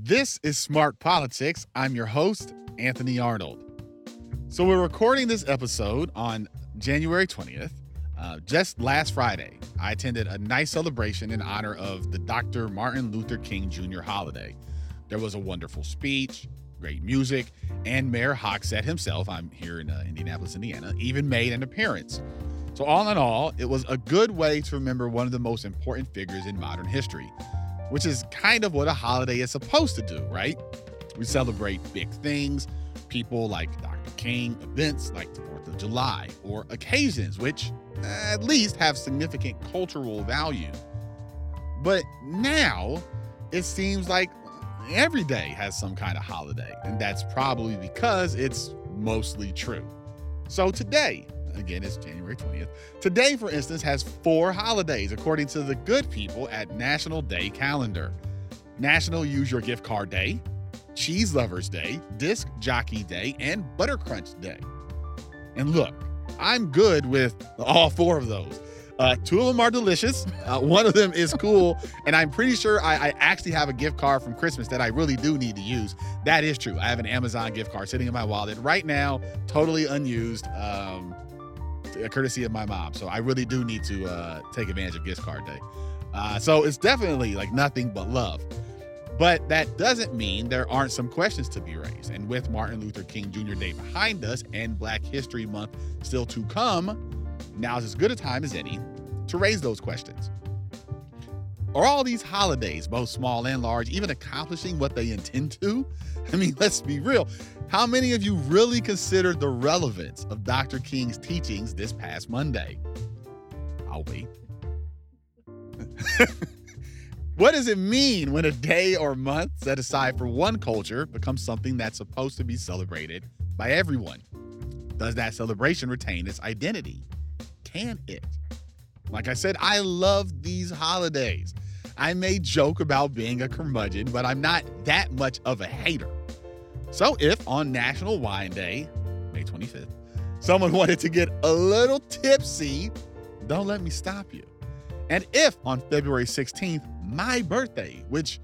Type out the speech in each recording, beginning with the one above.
This is Smart Politix. I'm your host, Anthony Arnold. So, we're recording this episode on January 20th. Uh, just last Friday, I attended a nice celebration in honor of the Dr. Martin Luther King Jr. holiday. There was a wonderful speech, great music, and Mayor Hogsett himself, I'm here in uh, Indianapolis, Indiana, even made an appearance. So, all in all, it was a good way to remember one of the most important figures in modern history, which is kind of what a holiday is supposed to do, right? We celebrate big things, people like Dr. King, events like the 4th of July, or occasions which at least have significant cultural value. But now it seems like every day has some kind of holiday, and that's probably because it's mostly true. So today, again, it's January 20th. Today, for instance, has four holidays according to the good people at National Day Calendar National Use Your Gift Card Day, Cheese Lovers Day, Disc Jockey Day, and Butter Crunch Day. And look, I'm good with all four of those. Uh, two of them are delicious. Uh, one of them is cool, and I'm pretty sure I, I, actually have a gift card from Christmas that I really do need to use. That is true. I have an Amazon gift card sitting in my wallet right now, totally unused, um, courtesy of my mom. So I really do need to uh, take advantage of gift card day. Uh, so it's definitely like nothing but love. But that doesn't mean there aren't some questions to be raised. And with Martin Luther King Jr. Day behind us and Black History Month still to come, now's as good a time as any to raise those questions. Are all these holidays, both small and large, even accomplishing what they intend to? I mean, let's be real. How many of you really considered the relevance of Dr. King's teachings this past Monday? I'll wait. What does it mean when a day or month set aside for one culture becomes something that's supposed to be celebrated by everyone? Does that celebration retain its identity? Can it? Like I said, I love these holidays. I may joke about being a curmudgeon, but I'm not that much of a hater. So if on National Wine Day, May 25th, someone wanted to get a little tipsy, don't let me stop you. And if on February 16th, my birthday, which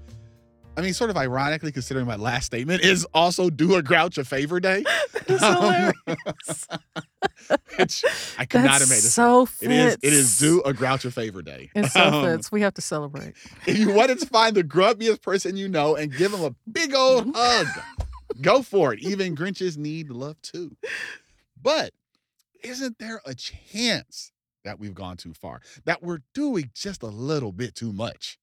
I mean, sort of ironically, considering my last statement, is also do a grouch a favor day. That's hilarious. which I could That's not have made this. so It is it is fits. do a grouch a favor day. It so Um, fits. We have to celebrate. If you wanted to find the grumpiest person you know and give them a big old hug, go for it. Even Grinches need love too. But isn't there a chance that we've gone too far? That we're doing just a little bit too much?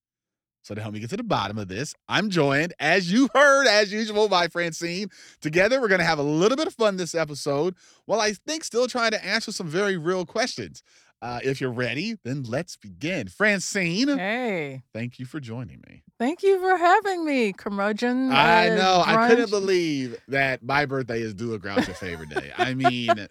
So to help me get to the bottom of this, I'm joined, as you heard, as usual, by Francine. Together, we're going to have a little bit of fun this episode, while I think still trying to answer some very real questions. Uh, if you're ready, then let's begin. Francine, Hey, thank you for joining me. thank you for having me, curmudgeon. I know. I couldn't believe that my birthday is do a grouch a favor day. I mean,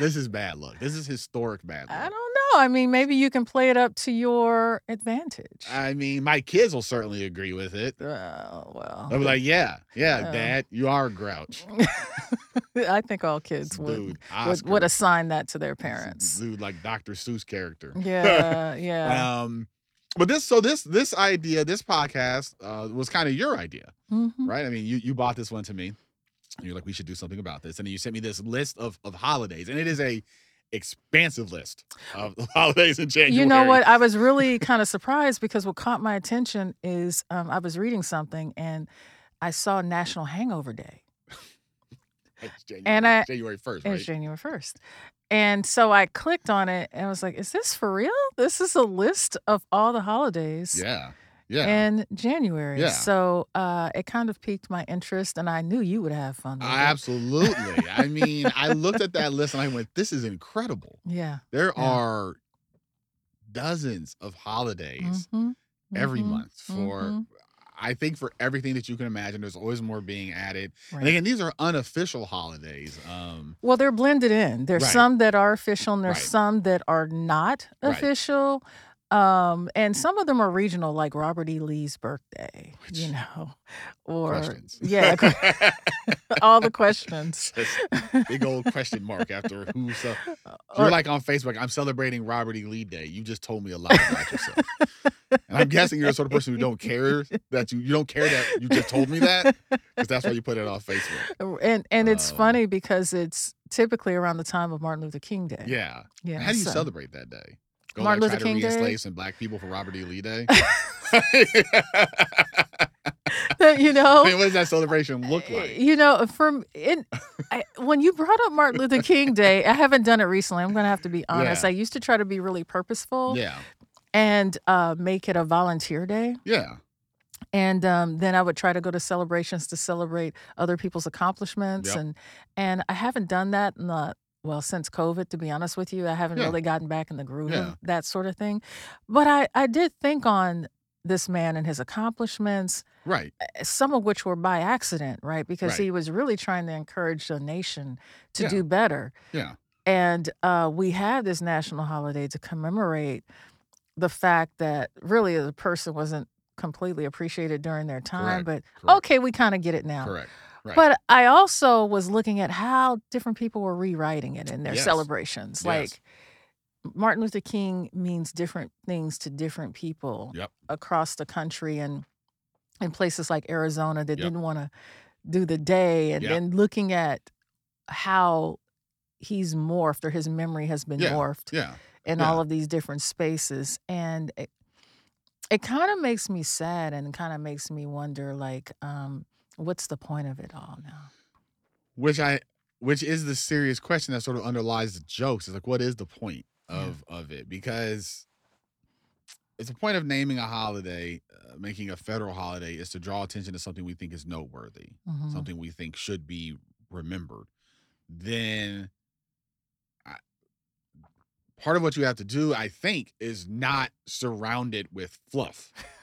this is bad luck. This is historic bad luck. I don't. I mean, maybe you can play it up to your advantage. I mean, my kids will certainly agree with it. Oh, well. They'll be like, yeah, yeah, Yeah. dad, you are a grouch. I think all kids would, Dude, would, would assign that to their parents. Dude, like Dr. Seuss character. Yeah, yeah. Um, but this, so this, this idea, this podcast, uh, was kind of your idea, Mhm. right? I mean, you you bought this one to me. And you're like, we should do something about this, and then you sent me this list of of holidays, and it is a expansive list of holidays in January. You know what? I was really kind of surprised because what caught my attention is um, I was reading something and I saw National Hangover Day. It's January, And I- January first, It right? was January 1st. And so I clicked on it and I was like, is this for real? This is a list of all the holidays yeah, yeah. in January. Yeah. So uh, it kind of piqued my interest and I knew you would have fun with it. Absolutely. I mean, I looked at that list and I went, "This is incredible." Yeah. There Yeah. are dozens of holidays Mhm, every mhm, month for. mhm. I think for everything that you can imagine, there's always more being added. Right. And again, these are unofficial holidays. Um, Well, they're blended in. There's Right. some that are official and there's Right. some that are not official. Um, and some of them are regional, like Robert E. Lee's birthday, you know, or questions? yeah, all the questions. Big old question mark after who. So you're like on Facebook. I'm celebrating Robert E. Lee Day. You just told me a lot about yourself, and I'm guessing you're the sort of person who don't care that you you don't care that you just told me that because that's why you put it on Facebook. and and it's Um, funny because it's typically around the time of Martin Luther King Day. Yeah. Yeah. How do you so- celebrate that day? Go Martin like Luther King to Day? some black people for Robert E. Lee Day. you know, I mean, what does that celebration look like? You know, from in I, when you brought up Martin Luther King Day, I haven't done it recently. I'm going to have to be honest. Yeah. I used to try to be really purposeful Yeah, and uh, make it a volunteer day. yeah, and um, then I would try to go to celebrations to celebrate other people's accomplishments, Yep. and and I haven't done that in the well since COVID. To be honest with you, I haven't Yeah. really gotten back in the groove Yeah. of that sort of thing. But I I did think on this man and his accomplishments, right. eh, some of which were by accident, right? Because Right. he was really trying to encourage the nation to Yeah. do better, Yeah, and uh, we had this national holiday to commemorate the fact that really the person wasn't completely appreciated during their time, Correct. but correct. okay, we kind of get it now. Correct. Right. But I also was looking at how different people were rewriting it in their Yes. celebrations. Yes. Like Martin Luther King means different things to different people Yep. across the country and in places like Arizona that Yep. didn't want to do the day and Yep. then looking at how he's morphed or his memory has been Yeah. morphed Yeah. in Yeah. all of these different spaces and it, it kind of makes me sad and kind of makes me wonder like um what's the point of it all now Which I, which is the serious question that sort of underlies the jokes. Is like, what is the point Yeah. of of it? Because it's the point of naming a holiday, uh, making a federal holiday, is to draw attention to something we think is noteworthy, Mhm. something we think should be remembered. Then I, part of what you have to do, I think, is not surround it with fluff.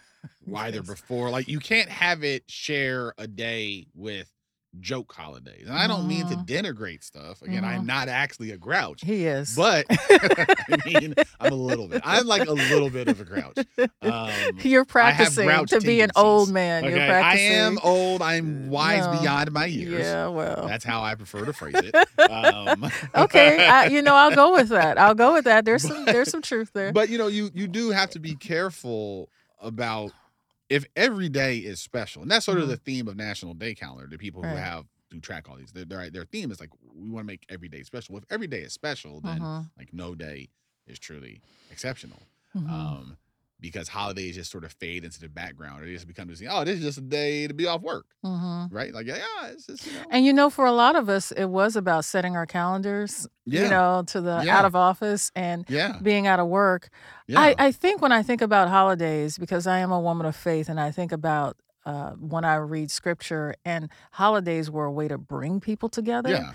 either before. Like you can't have it share a day with joke holidays. And I don't mean to denigrate stuff. Again, I'm Mhm. not actually a grouch. he is But I mean, I'm a little bit. I'm like a little bit of a grouch. Um, you're practicing to be an old man you're okay, I am old. I'm wise No. beyond my years. yeah well That's how I prefer to phrase it. Um, okay I, you know i'll go with that i'll go with that there's some there's some truth there But you know, you you do have to be careful about if every day is special, and that's sort of Mhm. the theme of National Day Calendar. The people who Right. have who track all these, their their, their theme is like we want to make every day special. Well, if every day is special, then Mhm, like no day is truly exceptional. mhm. Um, because holidays just sort of fade into the background, or they just become this. Oh, this is just a day to be off work, Mhm. right? Like yeah, it's just you know, And you know, for a lot of us, it was about setting our calendars, yeah, you know, to the Yeah. out of office and yeah, being out of work. I, I think when I think about holidays, because I am a woman of faith, and I think about uh, when I read scripture, and holidays were a way to bring people together. yeah,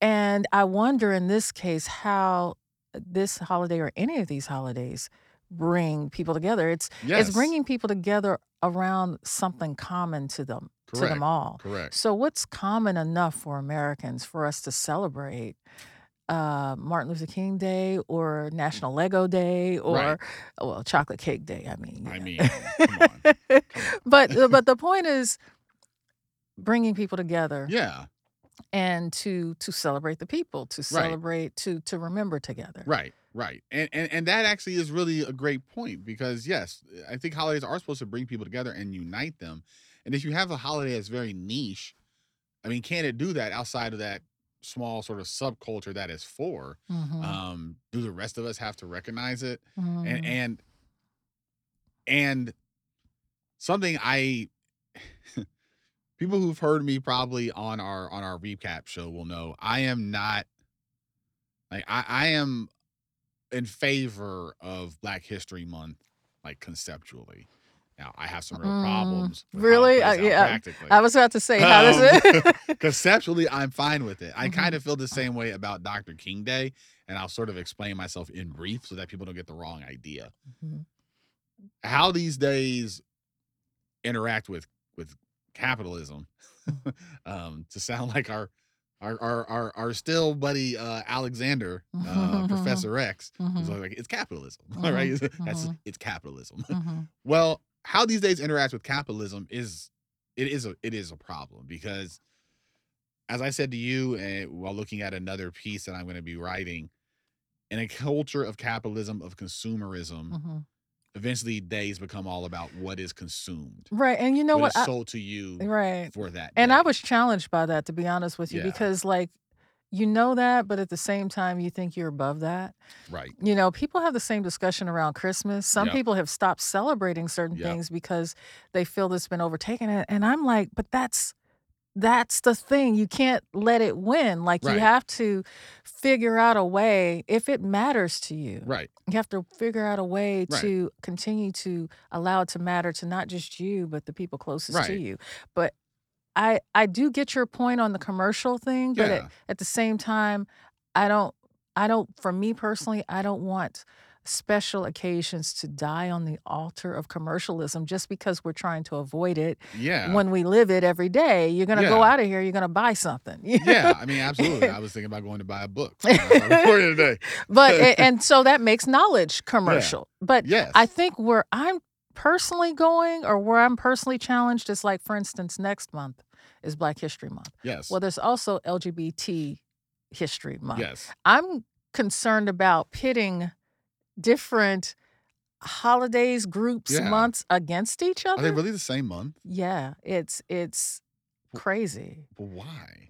And I wonder in this case how this holiday or any of these holidays bring people together. It's yes, it's bringing people together around something common to them to them all. correct, So, what's common enough for Americans for us to celebrate uh, Martin Luther King Day or National Lego Day or, Right. well, Chocolate Cake Day? I mean, I mean, know. come on, but uh, but the point is bringing people together yeah, and to to celebrate the people, to Right. celebrate, to to remember together. Right, right. And, and and that actually is really a great point because yes, I think holidays are supposed to bring people together and unite them. And if you have a holiday that's very niche, I mean, can it do that outside of that small sort of subculture that is for? Mhm, Um, do the rest of us have to recognize it? mhm. And and and something I people who've heard me probably on our on our recap show will know I am not like I, I am in favor of Black History Month, like conceptually. Now I have some real Mm, problems. with how it really? I- yeah. I was about to say, how does Um, it? Conceptually, I'm fine with it. I Mhm. kind of feel the same way about Dr. King Day, and I'll sort of explain myself in brief so that people don't get the wrong idea. Mhm. How these days interact with with capitalism, um, to sound like our our our our, our still buddy uh, Alexander, uh, Professor X, is Mhm, like it's capitalism, Mhm, right? That's mhm. it's capitalism. mhm. well, how these days interact with capitalism is it is a it is a problem because as I said to you and while looking at another piece that I'm going to be writing, in a culture of capitalism of consumerism, Mhm. Eventually days become all about what is consumed. Right, and you know what what? is I, sold to you right, for that and I was challenged by that, to be honest with you, Yeah. because like you know that, but at the same time, you think you're above that. Right. You know, people have the same discussion around Christmas. Some Yep. people have stopped celebrating certain Yep. things because they feel it's been overtaken, and I'm like, but that's that's the thing. You can't let it win. Like you have to figure out a way if it matters to you. Right. You have to figure out a way Right. to continue to allow it to matter to not just you, but the people closest to you. But I I do get your point on the commercial thing, but Yeah. at, at the same time, I don't I don't for me personally, I don't want special occasions to die on the altar of commercialism just because we're trying to avoid it Yeah. when we live it every day. You're gonna go out of here, you're gonna buy something. yeah. I mean, absolutely. I was thinking about going to buy a book. when I started recording today. but and so that makes knowledge commercial. But Yes. I think where I'm personally going or where I'm personally challenged is like, for instance, next month is Black History Month. yes. Well, there's also LGBT History Month. yes. I'm concerned about pitting different holidays, groups, Yeah. months against each other. Are they really the same month? yeah, it's it's crazy. But why?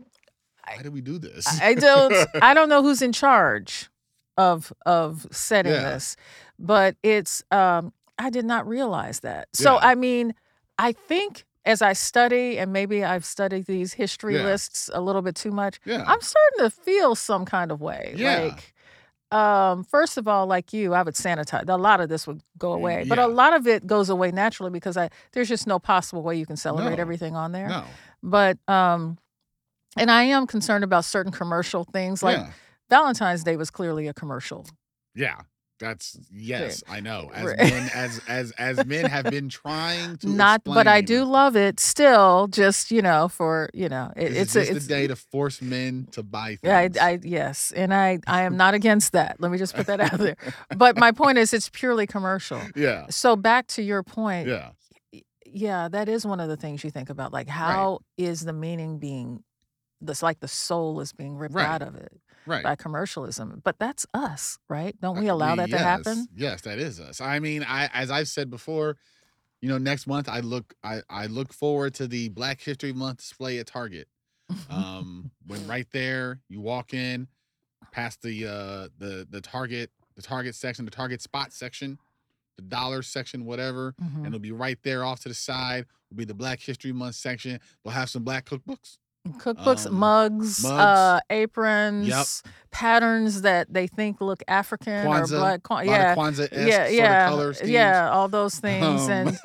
I- Why do we do this? I I don't I don't know who's in charge of of setting Yeah. this, but it's um I did not realize that. So Yeah. I mean, I think as I study and maybe I've studied these history Yeah. lists a little bit too much, yeah. I'm starting to feel some kind of way. Yeah. Like um first of all like you I would sanitize a lot of this would go away but a lot of it goes away naturally because I there's just no possible way you can celebrate No. everything on there no. but um and I am concerned about certain commercial things like yeah. Valentine's Day was clearly a commercial. Yeah. That's yes, I know. As Right. men as as as men have been trying to Not, but I do love it still. Just you know, for you know, it, This it's a, just it's a day to force men to buy yeah, I, things. I yes, and I I am not against that. Let me just put that out there. But my point is, it's purely commercial. yeah. So back to your point, Yeah. y- yeah, that is one of the things you think about. Like, how is the meaning being? This like the soul is being ripped Right. out of it Right. by commercialism. But that's us, right? Don't we allow that to happen? Yes, that is us. I mean, I as I've said before, you know, next month I look I I look forward to the Black History Month display at Target. Um, when right there you walk in, past the uh the the Target the Target section, the Target spot section, the dollar section, whatever, Mhm. and it'll be right there off to the side. Will be the Black History Month section. We'll have some black cookbooks. Cookbooks, Um, mugs, mugs. uh, aprons, patterns that they think look African or Kwanzaa, black. A lot yeah, Kwanzaa yeah, sort yeah, yeah, all those things, Um, and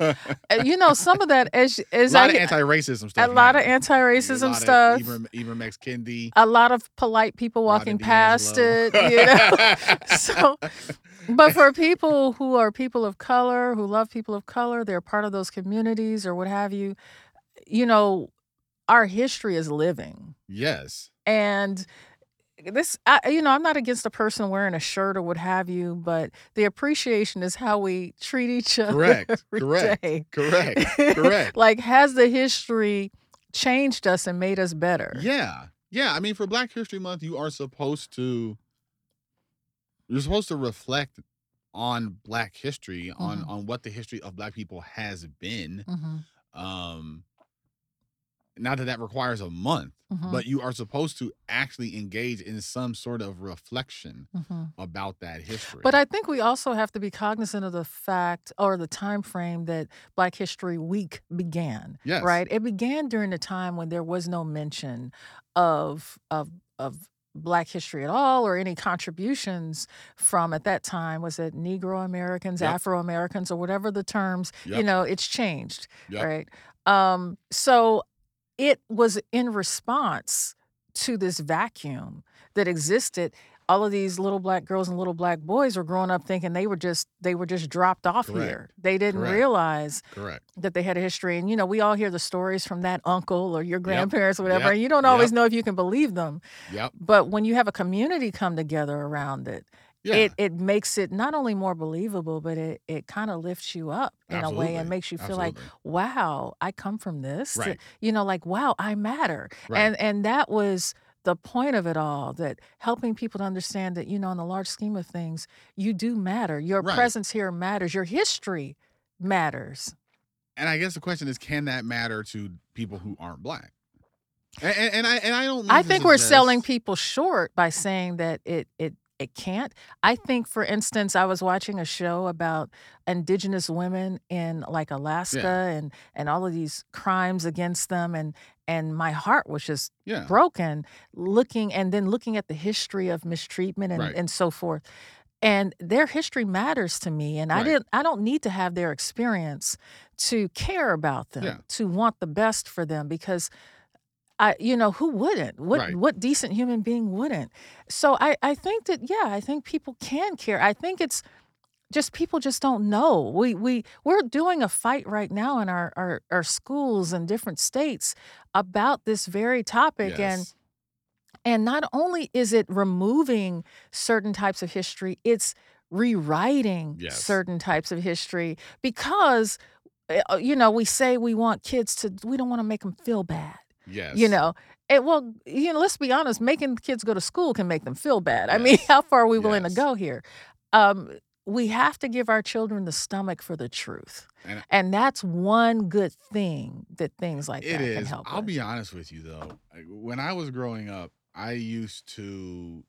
uh, you know some of that as a as lot I of anti-racism stuff. a lot of anti-racism A of stuff. Ibram, Ibram X. Kendi. a lot of polite people walking past it, you know. so, but for people who are people of color, who love people of color, they're part of those communities or what have you. You know, our history is living, yes, and this, I, you know, I'm not against a person wearing a shirt or what have you, but the appreciation is how we treat each other. Correct, correct, day. correct, correct. like, has the history changed us and made us better? Yeah, yeah. I mean, for Black History Month, you are supposed to. You're supposed to reflect on Black history, on Mhm. on what the history of Black people has been. hmm Um, not that that requires a month, hmm but you are supposed to actually engage in some sort of reflection hmm about that history. But I think we also have to be cognizant of the fact or the time frame that Black History Week began. Yes. Right? It began during a time when there was no mention of of of Black history at all or any contributions from at that time was it Negro Americans, Yep. Afro Americans or whatever the terms, you know, it's changed, Yep. right? Um so it was in response to this vacuum that existed all of these little black girls and little black boys were growing up thinking they were just they were just dropped off Correct. here. They didn't Correct. realize Correct. that they had a history. And you know, we all hear the stories from that uncle or your grandparents or whatever, Yep. and you don't Yep. always know if you can believe them. Yep. But when you have a community come together around it, Yeah. it it makes it not only more believable, but it it kind of lifts you up in a way and makes you feel like, wow, I come from this. Right. You know, like wow, I matter. Right. And and that was the point of it all that helping people to understand that you know in the large scheme of things you do matter your Right. presence here matters your history matters and I guess the question is, can that matter to people who aren't black? And, and, and I and I don't. I think we're selling people short by saying that it it it can't. I think, for instance, I was watching a show about indigenous women in like Alaska and and all of these crimes against them, and and my heart was just Yeah. broken looking and then looking at the history of mistreatment and, Right. and so forth. And their history matters to me, and I didn't. I don't need to have their experience to care about them, Yeah. to want the best for them, because I, you know, who wouldn't? What Right. what decent human being wouldn't? So I, I think that yeah, I think people can care. I think it's just people just don't know. We we we're doing a fight right now in our our, our schools in different states about this very topic and Yes. and not only is it removing certain types of history, it's rewriting Yes. certain types of history because uh, you know we say we want kids to we don't want to make them feel bad Yes. you know it, well you know let's be honest making kids go to school can make them feel bad i mean how far are we willing to go here um, we have to give our children the stomach for the truth And- and that's one good thing that things like that is. can help I'll with. be honest with you though. When I was growing up, I used to,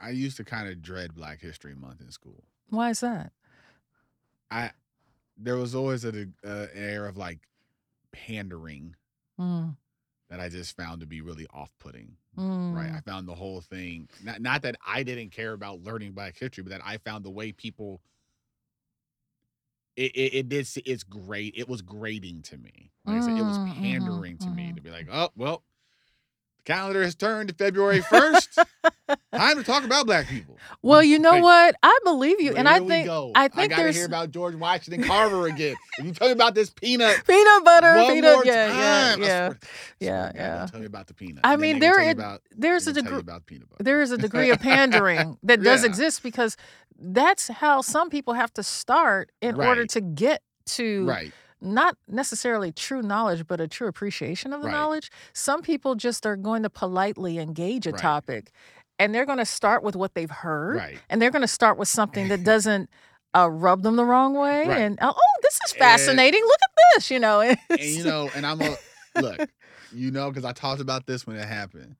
I used to kind of dread Black History Month in school. why is that I, there was always a, uh, an air of like pandering Mm, that I just found to be really off-putting. mm, Right. I found the whole thing not not that I didn't care about learning Black history, but that I found the way people. It, it, it did. It's great. It was grating to me. Like I said, it was Mm, mhm, pandering to me to be like, oh well, calendar has turned to February first. Time to talk about Black people. well you know Like, what i believe you and i think. I think gotta there's- hear about George Washington Carver again. If you tell me about this peanut. peanut butter One peanut more yeah time. yeah yeah yeah, yeah. Tell me about the peanut. I mean, there it- about, there's a they tell you degree about peanut butter. there is a degree of pandering that does Yeah. exist because that's how some people have to start in order to get to Right. Not necessarily true knowledge but a true appreciation of the Right. knowledge some people just are going to politely engage a Right. topic and they're going to start with what they've heard Right. and they're going to start with something that doesn't uh, rub them the wrong way and oh this is fascinating look at this you know and you know, and I'm a look, you know, because I talked about this when it happened.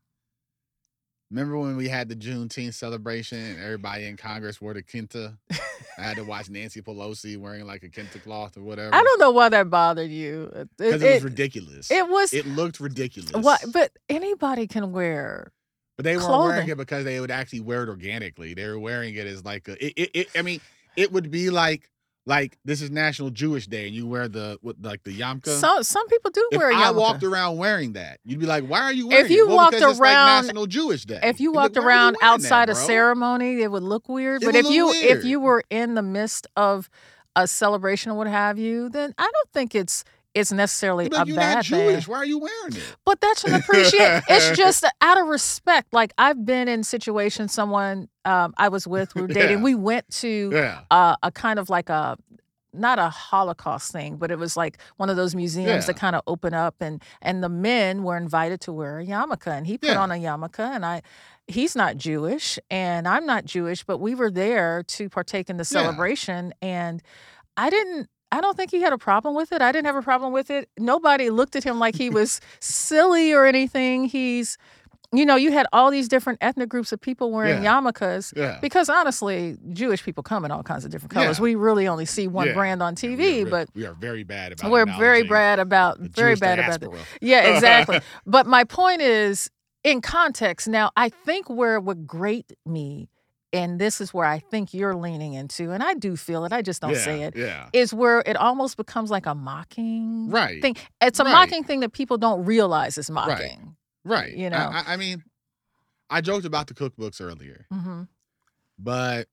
Remember when we had the Juneteenth celebration and everybody in Congress wore the kente? I had to watch Nancy Pelosi wearing like a kente cloth or whatever. i don't know why that bothered you because it, it, was ridiculous. it was It looked ridiculous. what but anybody can wear But they weren't wearing it because they would actually wear it organically. They were wearing it as like a. It, it, it, I mean, it would be like like this is National Jewish Day, and you wear the what, like the yarmulke. some some people do if wear a I yarmulke. walked around wearing that, you'd be like, "Why are you wearing If you it?" Well, walked around- like National Jewish Day. if you You'd like, walked you around that, outside a ceremony, it would look weird. It But if you if you were in the midst of a celebration or what have you, then I don't think it's it's necessarily a "You're bad not thing. Why are you wearing it?" But that's an appreciation. it's just out of respect. Like I've been in situations. Someone um, I was with, we were dating. Yeah. We went to Yeah, uh, a kind of like a not a holocaust thing but it was like one of those museums that kind of open up and and the men were invited to wear a yarmulke and he put Yeah. on a yarmulke and i he's not jewish and i'm not jewish but we were there to partake in the Yeah. celebration and i didn't I don't think he had a problem with it. I didn't have a problem with it. Nobody looked at him like he was silly or anything. He's, you know, you had all these different ethnic groups of people wearing Yeah. yarmulkes. yeah. Because honestly, Jewish people come in all kinds of different colors. Yeah. We really only see one brand on And we are TV, but we are very bad about. we're very bad about very Jewish bad about it. Yeah, exactly. but my point is in context. Now, I think where it would grate me, and this is where I think you're leaning into, and I do feel it. I just don't yeah, say it. Yeah, Is where it almost becomes like a mocking right, thing. It's a Right. mocking thing that people don't realize is mocking. right. right. you know. I, I, mean, I joked about the cookbooks earlier, hmm but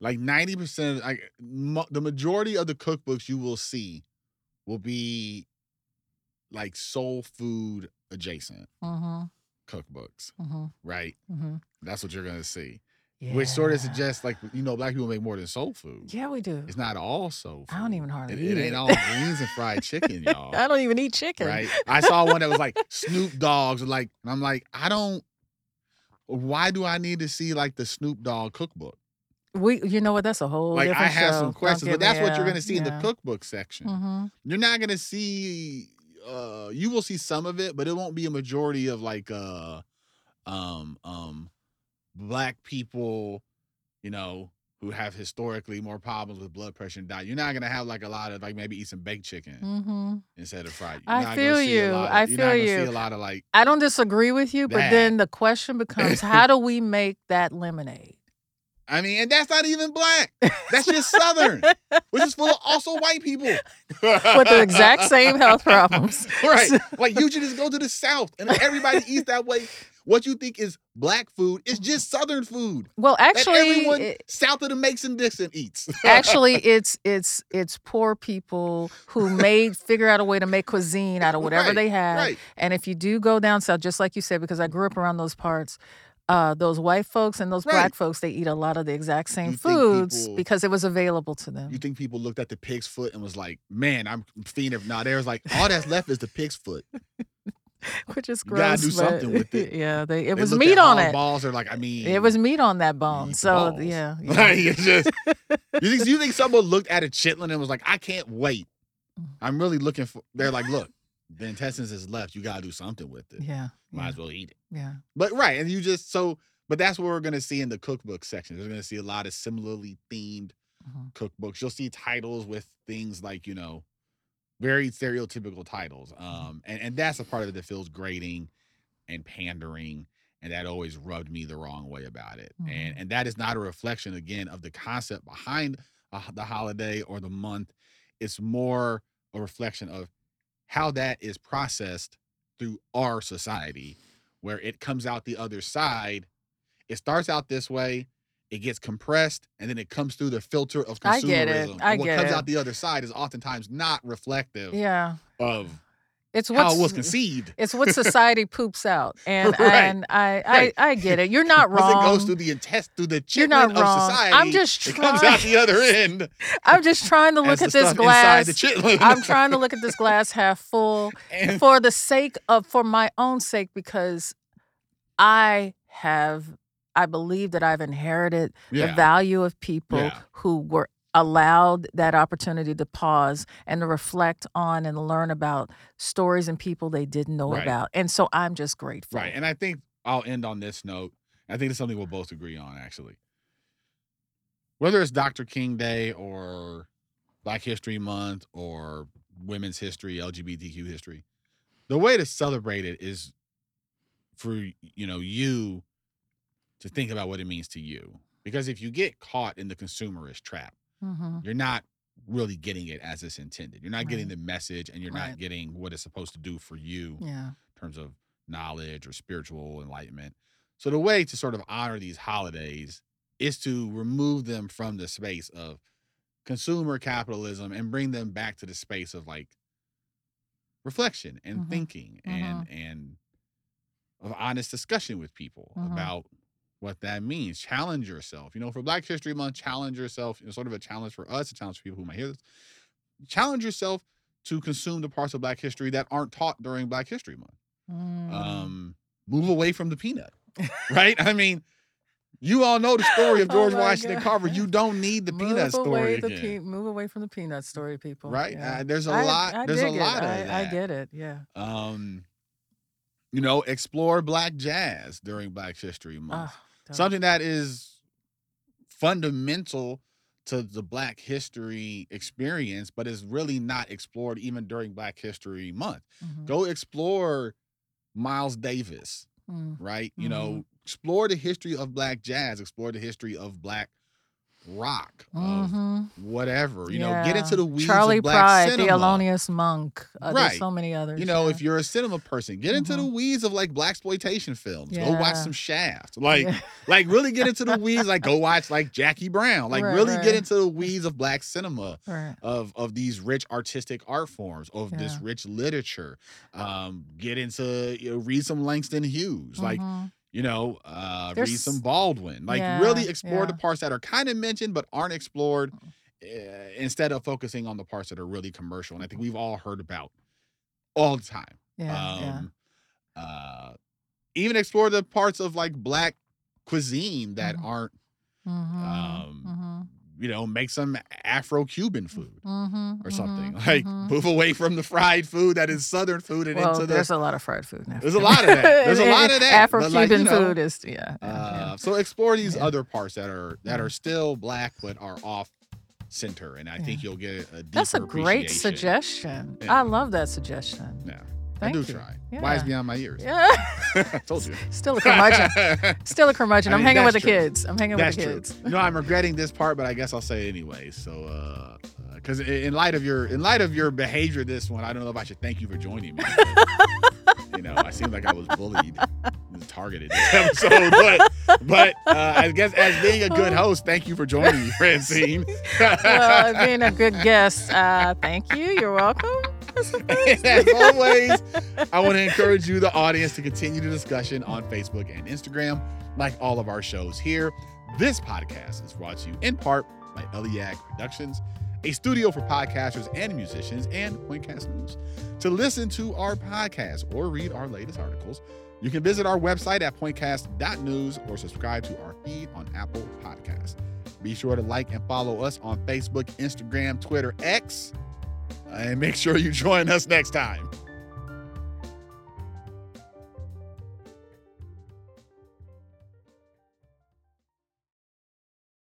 like 90% like mo- the majority of the cookbooks you will see will be like soul food adjacent hmm cookbooks, hmm right? hmm That's what you're going to see. Which sort of suggests like you know black people make more than soul food. Yeah, we do. It's not all soul food. I don't even hardly it eat ain't it. all greens and fried chicken, y'all. I don't even eat chicken. right? I saw one that was like Snoop Dogg's, like, and I'm like, I don't. Why do I need to see like the Snoop Dogg cookbook? We, you know what? That's a whole. Like, I have show. some questions, but that's what you're gonna see in the cookbook section. Mhm. You're not gonna see. Uh You will see some of it, but it won't be a majority of like uh um um black people, you know. Who have historically more problems with blood pressure and diet. You're not gonna have like a lot of like maybe eat some baked chicken Mhm. instead of fried. You're I feel see a you. lot of- I feel you. See a lot of like I don't disagree with you, but then the question becomes, how do we make that lemonade? I mean, and that's not even black. That's just Southern, which is full of also white people With the exact same health problems. right? Like you should just go to the South, and everybody eats that way. What you think is black food is just Southern food Well, actually, everyone it- south of the Mason Dixon eats. actually, it's it's it's poor people who made figure out a way to make cuisine out of whatever Right, they had. right? And if you do go down south, just like you said, because I grew up around those parts, uh, those white folks and those Right. black folks, they eat a lot of the exact same You foods people- because it was available to them. You think people looked at the pig's foot and was like, "Man, I'm fiending." Now there's like all that's left is the pig's foot. which is You gotta do something with it. Yeah, they, it They was meat at on it. Balls. They're like, I mean, It was meat on that bone. So balls. yeah, yeah. Like it's just you think you think someone looked at a chitlin and was like, I can't wait. Mm. I'm really looking for. They're like, look, the intestines is left. You gotta do something with it. yeah, Might yeah, as well eat it. yeah. But right, and you just so. But that's what we're gonna see in the cookbook section. We're gonna see a lot of similarly themed Mhm. cookbooks. You'll see titles with things like you know, very stereotypical titles. Mm-hmm. Um, and and that's a part of it that feels grating and pandering and that always rubbed me the wrong way about it and Mhm. and that is not a reflection again of the concept behind uh, the holiday or the month it's more a reflection of how that is processed through our society where it comes out the other side it starts out this way it gets compressed and then it comes through the filter of consumerism I get it. I and what get comes it. out the other side is oftentimes not reflective Yeah, of it's how what's it was conceived it's what society poops out, and Right, and I, right. I I get it. You're not Once wrong. it goes through the intest through the chitlin of society, I'm just trying. it comes out the other end. I'm just trying to look at this glass. I'm trying to look at this glass half full and for the sake of for my own sake because I have I believe that I've inherited the value of people Yeah. who were allowed that opportunity to pause and to reflect on and learn about stories and people they didn't know Right. about. And so I'm just grateful. right. And I think I'll end on this note. I think it's something we'll both agree on, actually. Whether it's Dr. King Day or Black History Month or Women's History, LGBTQ history, the way to celebrate it is for you know you to think about what it means to you. Because if you get caught in the consumerist trap, hmm you're not really getting it as it's intended. You're not getting the message and you're Right. not getting what it's supposed to do for you Yeah. in terms of knowledge or spiritual enlightenment. So the way to sort of honor these holidays is to remove them from the space of consumer capitalism and bring them back to the space of like reflection and Mhm. thinking and and of honest discussion with people Mhm. about what that means. Challenge yourself. You know, for Black History Month, challenge yourself. It's sort of a challenge for us, a challenge for people who might hear this. Challenge yourself to consume the parts of Black history that aren't taught during Black History Month. Mm. Um, move away from the peanut, right? I mean, you all know the story of Oh George my Washington God. Carver. You don't need the move peanut story the again, pe- move away from the peanut story, people. right? Yeah. Uh, there's a I- lot. I there's a it. lot of I, that. I get it. Yeah. Um, you know, explore Black jazz during Black History Month. Don't- something that. is fundamental to the black history experience but is really not explored even during black history month. Mhm, go explore miles davis mm, right? You know explore the history of black jazz explore the history of black rock hmm whatever. You know, get into the weeds Charlie of black Pride, cinema. Thelonious Monk. Uh, Right. There's so many others. You know, yeah. if you're a cinema person, get into the Mhm. weeds of like blaxploitation films. Go watch some Shaft. Like, Yeah. like really get into the weeds. Like, go watch like Jackie Brown. Like, Right, really right. get into the weeds of black cinema. Of of these rich artistic art forms, of this rich literature, um, get into you know, read some Langston Hughes, like Mhm. You know, uh, read some Baldwin. Like Yeah, really explore the parts that are kind of mentioned but aren't explored uh, instead of focusing on the parts that are really commercial. And I think we've all heard about all the time. yeah, yeah. Um, uh, even explore the parts of like black cuisine that Mhm. aren't, Mhm. um, Mhm. You know, make some Afro-Cuban food. Mhm. Or something Mhm. like Mhm. move away from the fried food that is Southern food and Well, into the. there's a lot of fried food now. There's a lot of that. There's a lot of that, Afro-Cuban you know, food is yeah. yeah, Uh, so explore these Yeah. other parts that are that are still black but are off center, and I think you'll get a deeper That's a great suggestion. Yeah. I love that suggestion. Yeah, Thank I you. do try. Yeah. Wise beyond my years. Yeah. I told you. Still a curmudgeon. Still a curmudgeon. I I'm mean, hanging with the true. kids. I'm hanging That's with the true. kids. You know, I'm regretting this part, but I guess I'll say it anyway. So, uh, because in light of your in light of your behavior this one, I don't know if I should thank you for joining me. you know, I seemed like I was bullied, targeted this episode, but but uh, I guess as being a good host, thank you for joining me, Francine. well, being a good guest, uh, thank you. You're welcome. As always, I want to encourage you, the audience, to continue the discussion on Facebook and Instagram, like all of our shows here. This podcast is brought to you in part by Eliag Productions, a studio for podcasters and musicians, and Pointcast News. To listen to our podcast or read our latest articles, you can visit our website at pointcast.news or subscribe to our feed on Apple Podcasts. Be sure to like and follow us on Facebook, Instagram, Twitter, X, and make sure you join us next time.